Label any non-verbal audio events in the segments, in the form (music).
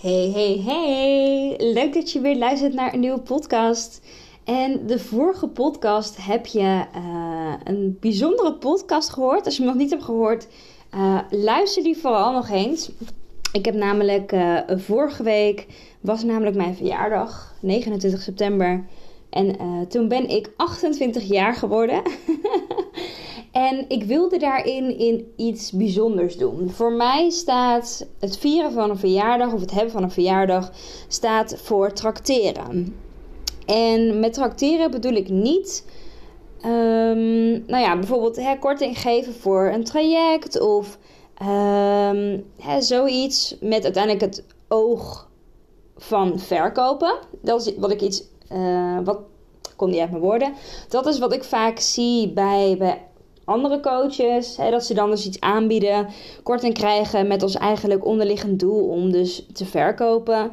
Hey, hey, hey! Leuk dat je weer luistert naar een nieuwe podcast. En de vorige podcast heb je uh, een bijzondere podcast gehoord. Als je hem nog niet hebt gehoord, uh, luister die vooral nog eens. Ik heb namelijk uh, vorige week was namelijk mijn verjaardag, 29 september. En toen ben ik 28 jaar geworden. (laughs) En ik wilde daarin in iets bijzonders doen. Voor mij staat het vieren van een verjaardag of het hebben van een verjaardag staat voor trakteren. En met trakteren bedoel ik niet, um, nou ja, bijvoorbeeld korting geven voor een traject of um, hè, zoiets met uiteindelijk het oog van verkopen. Dat is wat ik iets, uh, wat komt niet uit mijn woorden. Dat is wat ik vaak zie bij, bij andere coaches. Hè, dat ze dan dus iets aanbieden, korting krijgen met als eigenlijk onderliggend doel om dus te verkopen.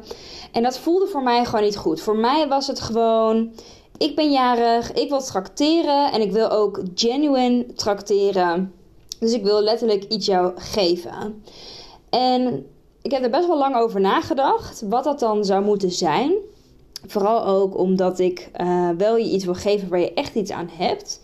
En dat voelde voor mij gewoon niet goed. Voor mij was het gewoon, ik ben jarig, ik wil trakteren en ik wil ook genuine trakteren. Dus ik wil letterlijk iets jou geven. En ik heb er best wel lang over nagedacht wat dat dan zou moeten zijn. Vooral ook omdat ik uh, wel je iets wil geven waar je echt iets aan hebt.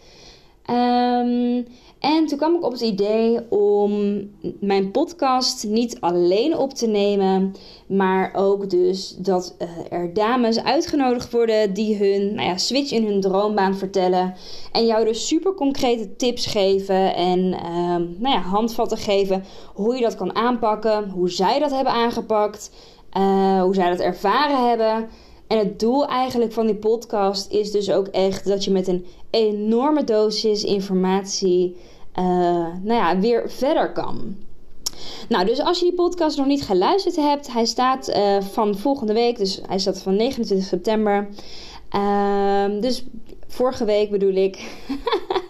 Um, en toen kwam ik op het idee om mijn podcast niet alleen op te nemen, maar ook dus dat uh, er dames uitgenodigd worden die hun nou ja, switch in hun droombaan vertellen. En jou dus super concrete tips geven en um, nou ja, handvatten geven hoe je dat kan aanpakken, hoe zij dat hebben aangepakt, uh, hoe zij dat ervaren hebben. En het doel eigenlijk van die podcast is dus ook echt dat je met een enorme dosis informatie uh, nou ja, weer verder kan. Nou, dus als je die podcast nog niet geluisterd hebt, hij staat uh, van volgende week, dus hij staat van 29 september. Uh, dus vorige week bedoel ik.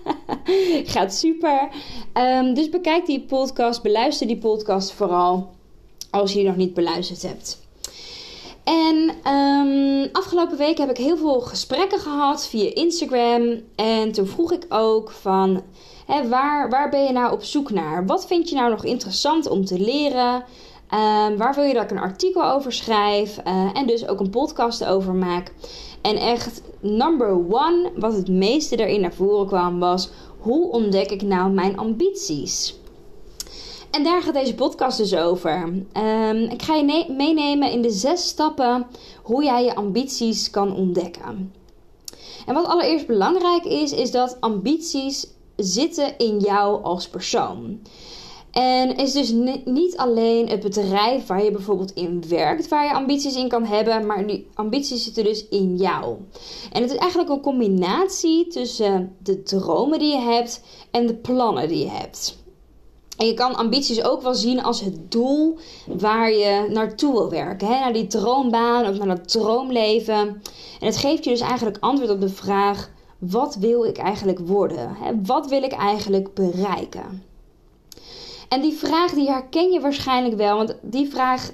(laughs) Gaat super. Um, dus bekijk die podcast, beluister die podcast vooral als je die nog niet beluisterd hebt. En um, afgelopen week heb ik heel veel gesprekken gehad via Instagram. En toen vroeg ik ook van, hè, waar, waar ben je nou op zoek naar? Wat vind je nou nog interessant om te leren? Um, waar wil je dat ik een artikel over schrijf? Uh, en dus ook een podcast over maak. En echt number one, wat het meeste erin naar voren kwam, was... Hoe ontdek ik nou mijn ambities? En daar gaat deze podcast dus over. Um, ik ga je meenemen in de zes stappen hoe jij je ambities kan ontdekken. En wat allereerst belangrijk is, is dat ambities zitten in jou als persoon. En is dus niet alleen het bedrijf waar je bijvoorbeeld in werkt, waar je ambities in kan hebben, maar die ambities zitten dus in jou. En het is eigenlijk een combinatie tussen de dromen die je hebt en de plannen die je hebt. En je kan ambities ook wel zien als het doel waar je naartoe wil werken. Hè? Naar die droombaan of naar dat droomleven. En het geeft je dus eigenlijk antwoord op de vraag: wat wil ik eigenlijk worden? Hè? Wat wil ik eigenlijk bereiken? En die vraag die herken je waarschijnlijk wel, want die vraag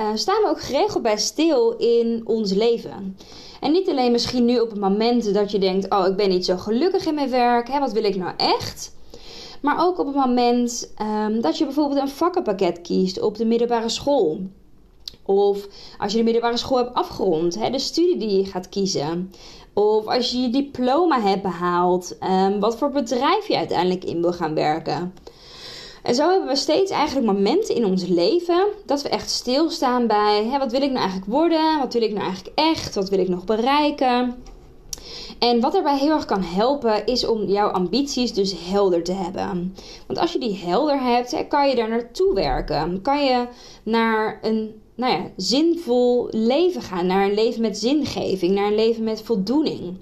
uh, staan we ook geregeld bij stil in ons leven. En niet alleen misschien nu op het moment dat je denkt: oh, ik ben niet zo gelukkig in mijn werk. Hè? Wat wil ik nou echt? Maar ook op het moment um, dat je bijvoorbeeld een vakkenpakket kiest op de middelbare school. Of als je de middelbare school hebt afgerond, hè, de studie die je gaat kiezen. Of als je je diploma hebt behaald, um, wat voor bedrijf je uiteindelijk in wil gaan werken. En zo hebben we steeds eigenlijk momenten in ons leven dat we echt stilstaan bij: hè, wat wil ik nou eigenlijk worden? Wat wil ik nou eigenlijk echt? Wat wil ik nog bereiken? En wat daarbij heel erg kan helpen, is om jouw ambities dus helder te hebben. Want als je die helder hebt, kan je daar naartoe werken. Kan je naar een nou ja, zinvol leven gaan, naar een leven met zingeving, naar een leven met voldoening.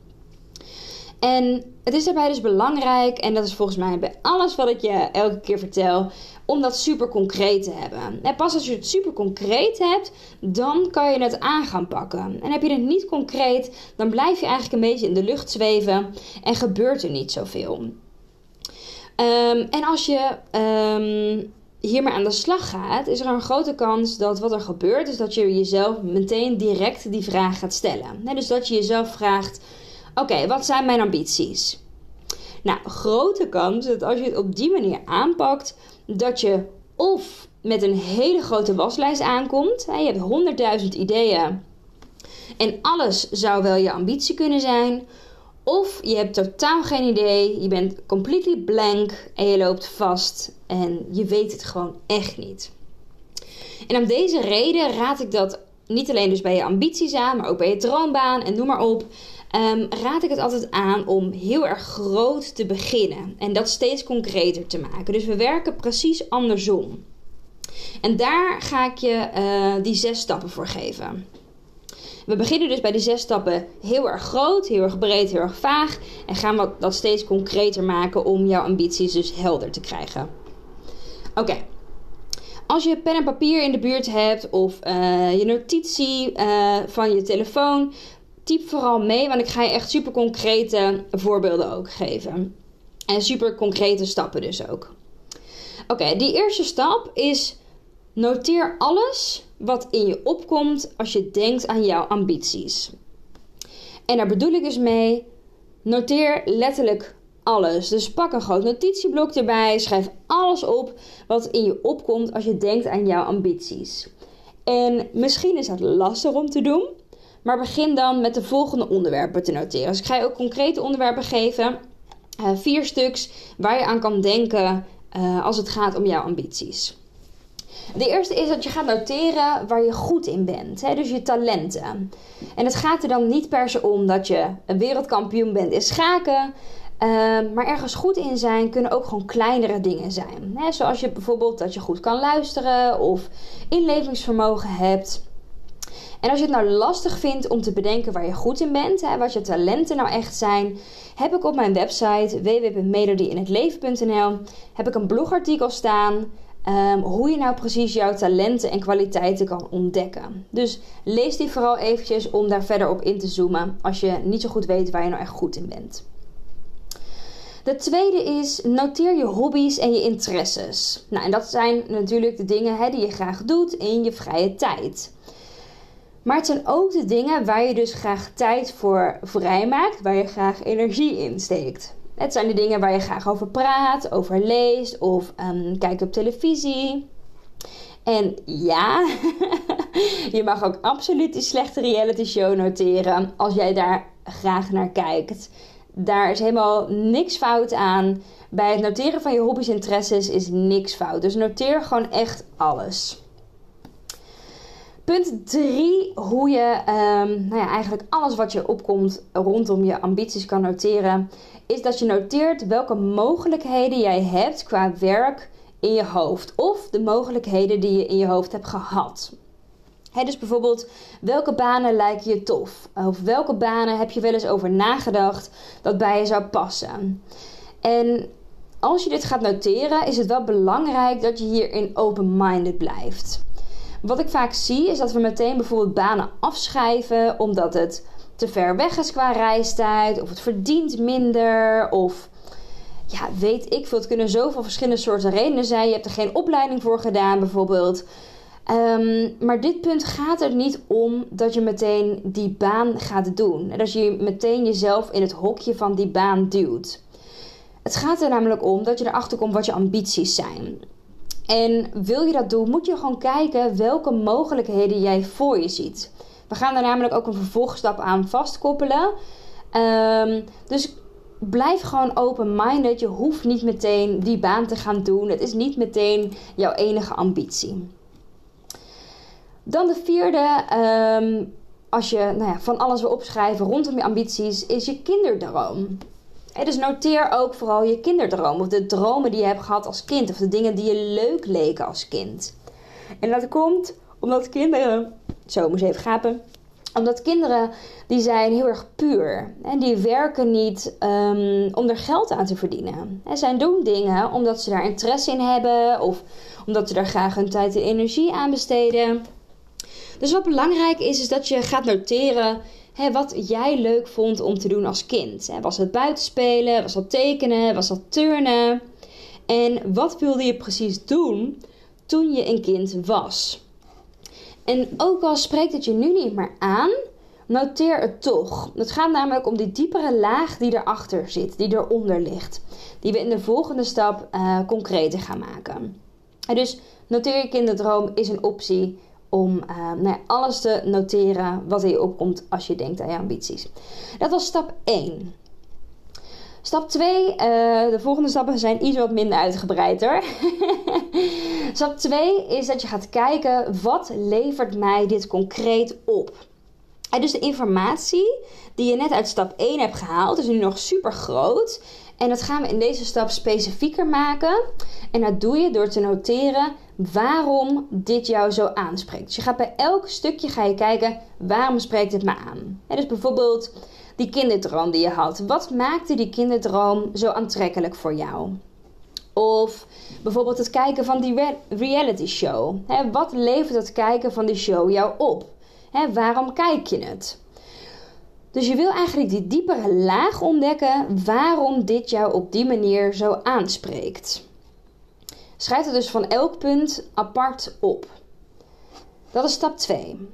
En het is daarbij dus belangrijk, en dat is volgens mij bij alles wat ik je elke keer vertel, om dat super concreet te hebben. En pas als je het super concreet hebt, dan kan je het aan gaan pakken. En heb je het niet concreet, dan blijf je eigenlijk een beetje in de lucht zweven en gebeurt er niet zoveel. Um, en als je um, hiermee aan de slag gaat, is er een grote kans dat wat er gebeurt, is dat je jezelf meteen direct die vraag gaat stellen. dus dat je jezelf vraagt: Oké, wat zijn mijn ambities? Nou, grote kans dat als je het op die manier aanpakt, dat je of met een hele grote waslijst aankomt. Je hebt honderdduizend ideeën en alles zou wel je ambitie kunnen zijn. Of je hebt totaal geen idee, je bent completely blank en je loopt vast en je weet het gewoon echt niet. En om deze reden raad ik dat niet alleen dus bij je ambities aan, maar ook bij je droombaan en noem maar op. Um, raad ik het altijd aan om heel erg groot te beginnen en dat steeds concreter te maken. Dus we werken precies andersom. En daar ga ik je uh, die zes stappen voor geven. We beginnen dus bij die zes stappen heel erg groot, heel erg breed, heel erg vaag. En gaan we dat steeds concreter maken om jouw ambities dus helder te krijgen. Oké. Als je pen en papier in de buurt hebt of uh, je notitie uh, van je telefoon, typ vooral mee, want ik ga je echt super concrete voorbeelden ook geven. En super concrete stappen dus ook. Oké, die eerste stap is noteer alles wat in je opkomt als je denkt aan jouw ambities. En daar bedoel ik dus mee, noteer letterlijk alles. Dus pak een groot notitieblok erbij, schrijf alles op wat in je opkomt als je denkt aan jouw ambities. En misschien is dat lastig om te doen, maar begin dan met de volgende onderwerpen te noteren. Dus ik ga je ook concrete onderwerpen geven, uh, vier stuks waar je aan kan denken uh, als het gaat om jouw ambities. De eerste is dat je gaat noteren waar je goed in bent. Hè? Dus je talenten. En het gaat er dan niet per se om dat je een wereldkampioen bent in schaken. Uh, maar ergens goed in zijn kunnen ook gewoon kleinere dingen zijn. Hè? Zoals je bijvoorbeeld dat je goed kan luisteren of inlevingsvermogen hebt. En als je het nou lastig vindt om te bedenken waar je goed in bent, hè, wat je talenten nou echt zijn, heb ik op mijn website www.melodieinhetleven.nl heb ik een blogartikel staan Um, hoe je nou precies jouw talenten en kwaliteiten kan ontdekken. Dus lees die vooral eventjes om daar verder op in te zoomen als je niet zo goed weet waar je nou echt goed in bent. De tweede is noteer je hobby's en je interesses. Nou, en dat zijn natuurlijk de dingen hè, die je graag doet in je vrije tijd. Maar het zijn ook de dingen waar je dus graag tijd voor vrijmaakt, waar je graag energie in steekt. Het zijn de dingen waar je graag over praat, over leest of um, kijkt op televisie. En ja, (laughs) je mag ook absoluut die slechte reality show noteren als jij daar graag naar kijkt. Daar is helemaal niks fout aan. Bij het noteren van je hobby's en interesses is niks fout. Dus noteer gewoon echt alles. Punt 3, hoe je um, nou ja, eigenlijk alles wat je opkomt rondom je ambities kan noteren, is dat je noteert welke mogelijkheden jij hebt qua werk in je hoofd. Of de mogelijkheden die je in je hoofd hebt gehad. dus bijvoorbeeld, welke banen lijken je tof? Of welke banen heb je wel eens over nagedacht dat bij je zou passen? En als je dit gaat noteren, is het wel belangrijk dat je hierin open-minded blijft. Wat ik vaak zie is dat we meteen bijvoorbeeld banen afschrijven omdat het te ver weg is qua reistijd, of het verdient minder, of ja, weet ik veel. Het kunnen zoveel verschillende soorten redenen zijn. Je hebt er geen opleiding voor gedaan, bijvoorbeeld. Um, maar dit punt gaat er niet om dat je meteen die baan gaat doen. En dat je meteen jezelf in het hokje van die baan duwt. Het gaat er namelijk om dat je erachter komt wat je ambities zijn. En wil je dat doen, moet je gewoon kijken welke mogelijkheden jij voor je ziet. We gaan er namelijk ook een vervolgstap aan vastkoppelen. Um, dus blijf gewoon open-minded. Je hoeft niet meteen die baan te gaan doen. Het is niet meteen jouw enige ambitie. Dan de vierde, um, als je nou ja, van alles wil opschrijven rondom je ambities, is je kinderdroom. Dus noteer ook vooral je kinderdroom. Of de dromen die je hebt gehad als kind. Of de dingen die je leuk leken als kind. En dat komt omdat kinderen zo, moest even gapen. omdat kinderen die zijn heel erg puur. En die werken niet um, om er geld aan te verdienen. En zij doen dingen omdat ze daar interesse in hebben. Of omdat ze daar graag hun tijd en energie aan besteden. Dus wat belangrijk is, is dat je gaat noteren hè, wat jij leuk vond om te doen als kind. Was het buitenspelen? Was dat tekenen? Was dat turnen? En wat wilde je precies doen toen je een kind was? En ook al spreekt het je nu niet meer aan, noteer het toch. Het gaat namelijk om die diepere laag die erachter zit, die eronder ligt. Die we in de volgende stap uh, concreter gaan maken. En dus noteer je kinderdroom is een optie om uh, nou alles te noteren wat in je opkomt als je denkt aan je ambities. Dat was stap 1. Stap 2, uh, eh, de volgende stappen zijn iets wat minder uitgebreider. (laughs) Stap 2 is dat je gaat kijken wat levert mij dit concreet op. En dus de informatie die je net uit stap 1 hebt gehaald is nu nog super groot. En dat gaan we in deze stap specifieker maken. En dat doe je door te noteren waarom dit jou zo aanspreekt. Dus je gaat bij elk stukje ga je kijken waarom spreekt het me aan. Dus bijvoorbeeld die kinderdroom die je had. Wat maakte die kinderdroom zo aantrekkelijk voor jou? Of bijvoorbeeld het kijken van die reality show. wat levert het kijken van die show jou op? waarom kijk je het? Dus je wil eigenlijk die diepere laag ontdekken waarom dit jou op die manier zo aanspreekt. Schrijf het dus van elk punt apart op. Dat is stap 2.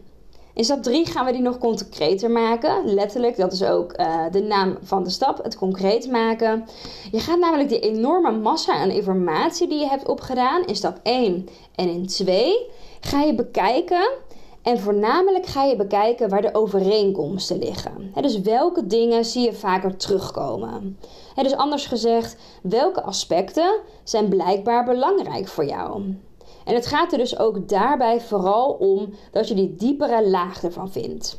In stap 3 gaan we die nog concreter maken. Letterlijk, dat is ook uh, de naam van de stap, het concreet maken. Je gaat namelijk die enorme massa aan informatie die je hebt opgedaan in stap 1 en in 2, ga je bekijken en voornamelijk ga je bekijken waar de overeenkomsten liggen. dus welke dingen zie je vaker terugkomen? dus anders gezegd, welke aspecten zijn blijkbaar belangrijk voor jou? En het gaat er dus ook daarbij vooral om dat je die diepere laag ervan vindt.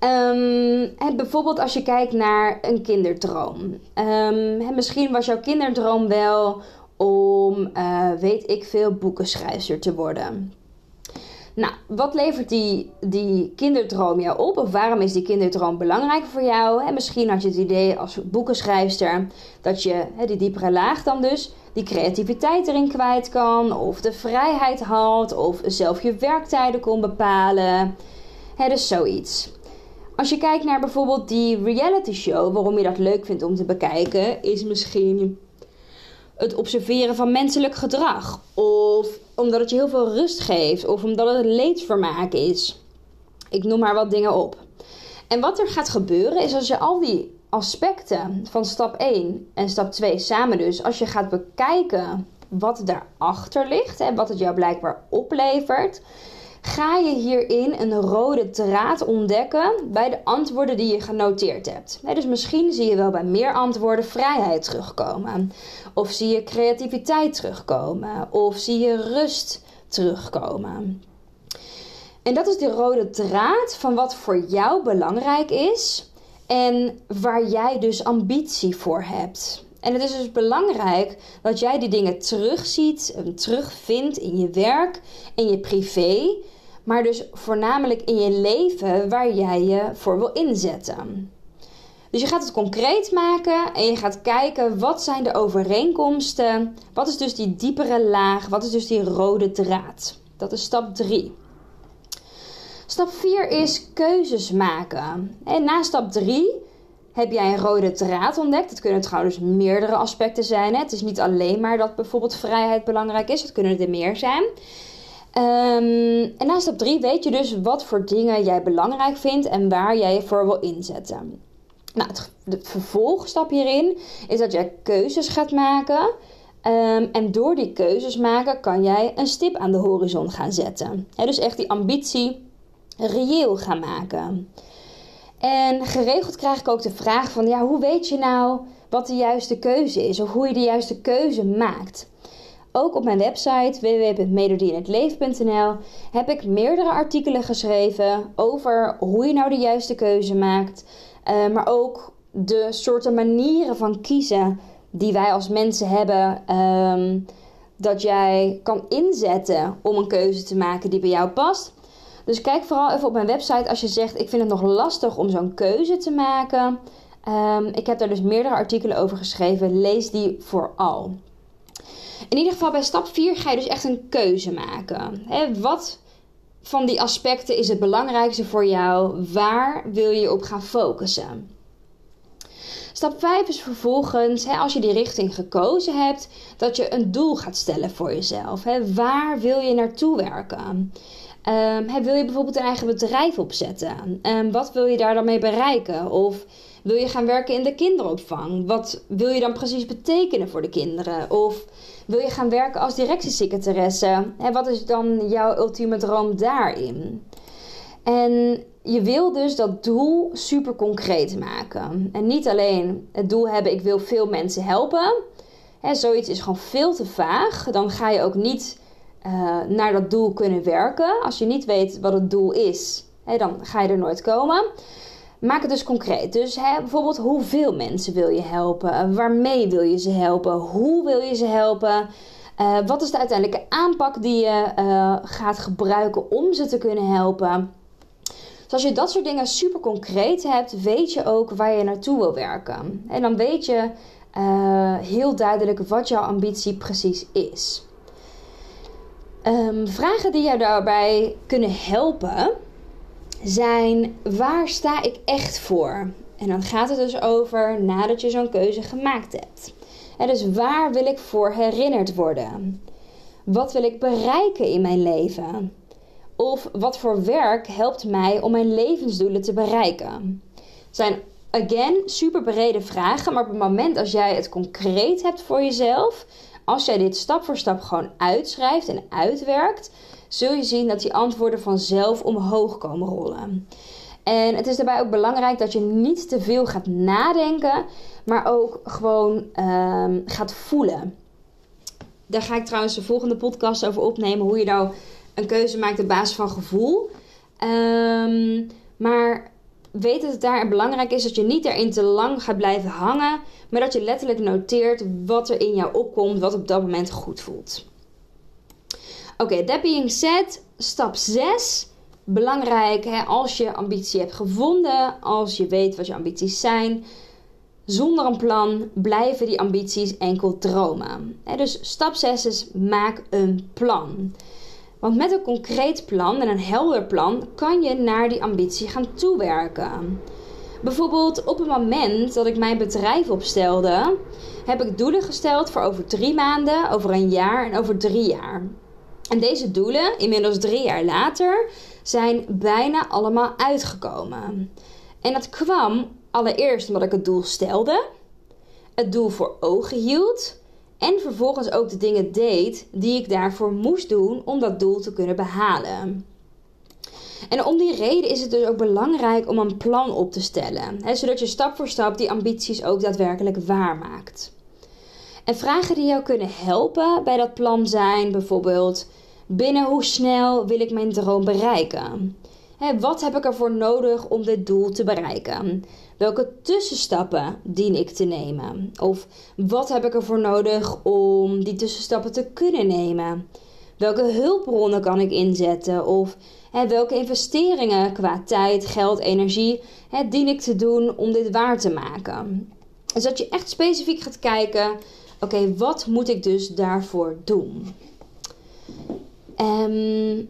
Um, bijvoorbeeld als je kijkt naar een kinderdroom. Um, misschien was jouw kinderdroom wel om, uh, weet ik veel, boekenschrijver te worden. Nou, wat levert die, die kinderdroom jou op? Of waarom is die kinderdroom belangrijk voor jou? En misschien had je het idee als boekenschrijfster dat je die diepere laag dan dus, die creativiteit erin kwijt kan, of de vrijheid had, of zelf je werktijden kon bepalen. Hè, dus zoiets. Als je kijkt naar bijvoorbeeld die reality show, waarom je dat leuk vindt om te bekijken, is misschien het observeren van menselijk gedrag. Of omdat het je heel veel rust geeft. Of omdat het leedvermaak is. Ik noem maar wat dingen op. En wat er gaat gebeuren is als je al die aspecten van stap 1 en stap 2 samen dus, als je gaat bekijken wat daarachter ligt en wat het jou blijkbaar oplevert, ga je hierin een rode draad ontdekken bij de antwoorden die je genoteerd hebt. dus misschien zie je wel bij meer antwoorden vrijheid terugkomen. Of zie je creativiteit terugkomen. Of zie je rust terugkomen. En dat is de rode draad van wat voor jou belangrijk is en waar jij dus ambitie voor hebt. En het is dus belangrijk dat jij die dingen terugziet, terugvindt in je werk, in je privé, maar dus voornamelijk in je leven waar jij je voor wil inzetten. Dus je gaat het concreet maken en je gaat kijken wat zijn de overeenkomsten. Wat is dus die diepere laag? Wat is dus die rode draad? Dat is stap 3. Stap 4 is keuzes maken. En na stap 3 heb jij een rode draad ontdekt. Het kunnen trouwens meerdere aspecten zijn. Hè? Het is niet alleen maar dat bijvoorbeeld vrijheid belangrijk is. Het kunnen er meer zijn. Um, en na stap 3 weet je dus wat voor dingen jij belangrijk vindt en waar jij je voor wil inzetten. Nou, het, vervolgstap hierin is dat jij keuzes gaat maken. Um, en door die keuzes maken kan jij een stip aan de horizon gaan zetten. dus echt die ambitie reëel gaan maken. En geregeld krijg ik ook de vraag van, ja, hoe weet je nou wat de juiste keuze is? Of hoe je de juiste keuze maakt? Ook op mijn website www.melodieinhetleven.nl heb ik meerdere artikelen geschreven over hoe je nou de juiste keuze maakt. Uh, maar ook de soorten manieren van kiezen die wij als mensen hebben. Um, dat jij kan inzetten om een keuze te maken die bij jou past. Dus kijk vooral even op mijn website als je zegt: Ik vind het nog lastig om zo'n keuze te maken. Ehm, ik heb daar dus meerdere artikelen over geschreven. Lees die vooral. In ieder geval bij stap 4 ga je dus echt een keuze maken. wat van die aspecten is het belangrijkste voor jou? Waar wil je op gaan focussen? Stap 5 is vervolgens, als je die richting gekozen hebt, dat je een doel gaat stellen voor jezelf. Waar wil je naartoe werken? Um, wil je bijvoorbeeld een eigen bedrijf opzetten? Um, wat wil je daar dan mee bereiken? Of wil je gaan werken in de kinderopvang? Wat wil je dan precies betekenen voor de kinderen? Of wil je gaan werken als directiesecretaresse? En wat is dan jouw ultieme droom daarin? En je wil dus dat doel super concreet maken. En niet alleen het doel hebben: ik wil veel mensen helpen. Hè, zoiets is gewoon veel te vaag. Dan ga je ook niet uh, naar dat doel kunnen werken. Als je niet weet wat het doel is, hè, dan ga je er nooit komen. Maak het dus concreet. Dus hè, bijvoorbeeld hoeveel mensen wil je helpen? Waarmee wil je ze helpen? Hoe wil je ze helpen? Uh, wat is de uiteindelijke aanpak die je uh, gaat gebruiken om ze te kunnen helpen? Dus als je dat soort dingen super concreet hebt, weet je ook waar je naartoe wil werken. En dan weet je uh, heel duidelijk wat jouw ambitie precies is. Um, vragen die jou daarbij kunnen helpen zijn: waar sta ik echt voor? En dan gaat het dus over nadat je zo'n keuze gemaakt hebt. En dus waar wil ik voor herinnerd worden? Wat wil ik bereiken in mijn leven? Of wat voor werk helpt mij om mijn levensdoelen te bereiken? Zijn, again, super brede vragen, maar op het moment als jij het concreet hebt voor jezelf, als jij dit stap voor stap gewoon uitschrijft en uitwerkt, zul je zien dat die antwoorden vanzelf omhoog komen rollen. En het is daarbij ook belangrijk dat je niet te veel gaat nadenken, maar ook gewoon um, gaat voelen. Daar ga ik trouwens de volgende podcast over opnemen. Hoe je nou een keuze maakt op basis van gevoel. Um, maar weet dat het daar belangrijk is dat je niet erin te lang gaat blijven hangen. Maar dat je letterlijk noteert wat er in jou opkomt, wat op dat moment goed voelt. Oké, okay, that being said, stap 6. Belangrijk hè, als je ambitie hebt gevonden, als je weet wat je ambities zijn. Zonder een plan blijven die ambities enkel dromen. dus stap 6 is maak een plan. Want met een concreet plan en een helder plan kan je naar die ambitie gaan toewerken. Bijvoorbeeld op het moment dat ik mijn bedrijf opstelde, heb ik doelen gesteld voor over drie maanden, over een jaar en over drie jaar. En deze doelen, inmiddels drie jaar later, zijn bijna allemaal uitgekomen. En dat kwam allereerst omdat ik het doel stelde, het doel voor ogen hield en vervolgens ook de dingen deed die ik daarvoor moest doen om dat doel te kunnen behalen. En om die reden is het dus ook belangrijk om een plan op te stellen, hè, zodat je stap voor stap die ambities ook daadwerkelijk waarmaakt. En vragen die jou kunnen helpen bij dat plan zijn bijvoorbeeld: binnen hoe snel wil ik mijn droom bereiken? Hè, wat heb ik ervoor nodig om dit doel te bereiken? Welke tussenstappen dien ik te nemen? Of wat heb ik ervoor nodig om die tussenstappen te kunnen nemen? Welke hulpbronnen kan ik inzetten? Of hè, welke investeringen qua tijd, geld, energie hè, dien ik te doen om dit waar te maken? Dus dat je echt specifiek gaat kijken: oké, wat moet ik dus daarvoor doen? Um,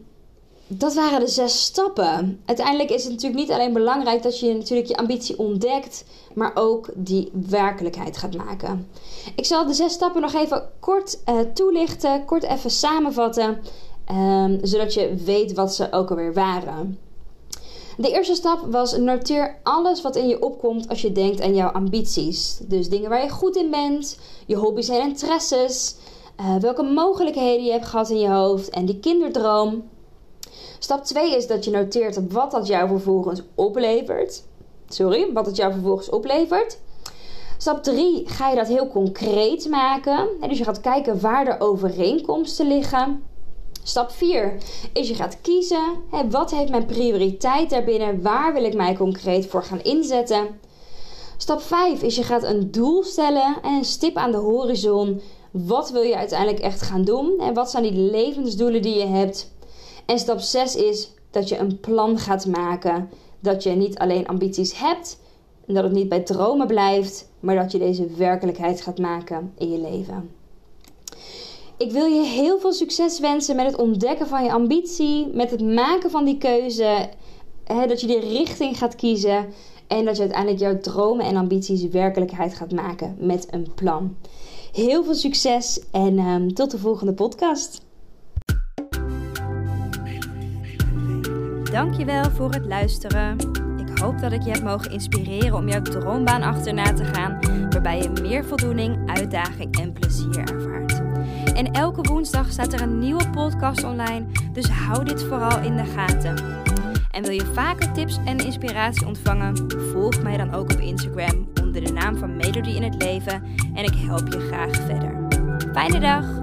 dat waren de zes stappen. Uiteindelijk is het natuurlijk niet alleen belangrijk dat je natuurlijk je ambitie ontdekt, maar ook die werkelijkheid gaat maken. Ik zal de zes stappen nog even kort uh, toelichten, kort even samenvatten, um, zodat je weet wat ze ook alweer waren. De eerste stap was noteer alles wat in je opkomt als je denkt aan jouw ambities. Dus dingen waar je goed in bent, je hobby's en interesses, uh, welke mogelijkheden je hebt gehad in je hoofd en die kinderdroom. Stap 2 is dat je noteert wat dat jou vervolgens oplevert. Sorry, wat het jou vervolgens oplevert. Stap 3 ga je dat heel concreet maken. Dus je gaat kijken waar de overeenkomsten liggen. Stap 4 is je gaat kiezen. Wat heeft mijn prioriteit daarbinnen? Waar wil ik mij concreet voor gaan inzetten? Stap 5 is je gaat een doel stellen en een stip aan de horizon. Wat wil je uiteindelijk echt gaan doen? En wat zijn die levensdoelen die je hebt? En stap 6 is dat je een plan gaat maken. Dat je niet alleen ambities hebt en dat het niet bij dromen blijft, maar dat je deze werkelijkheid gaat maken in je leven. Ik wil je heel veel succes wensen met het ontdekken van je ambitie, met het maken van die keuze, hè, dat je die richting gaat kiezen en dat je uiteindelijk jouw dromen en ambities werkelijkheid gaat maken met een plan. Heel veel succes en um, tot de volgende podcast. Dankjewel voor het luisteren. Ik hoop dat ik je heb mogen inspireren om jouw droombaan achterna te gaan, waarbij je meer voldoening, uitdaging en plezier ervaart. En elke woensdag staat er een nieuwe podcast online, dus hou dit vooral in de gaten. En wil je vaker tips en inspiratie ontvangen? Volg mij dan ook op Instagram onder de naam van Melody in het Leven en ik help je graag verder. Fijne dag!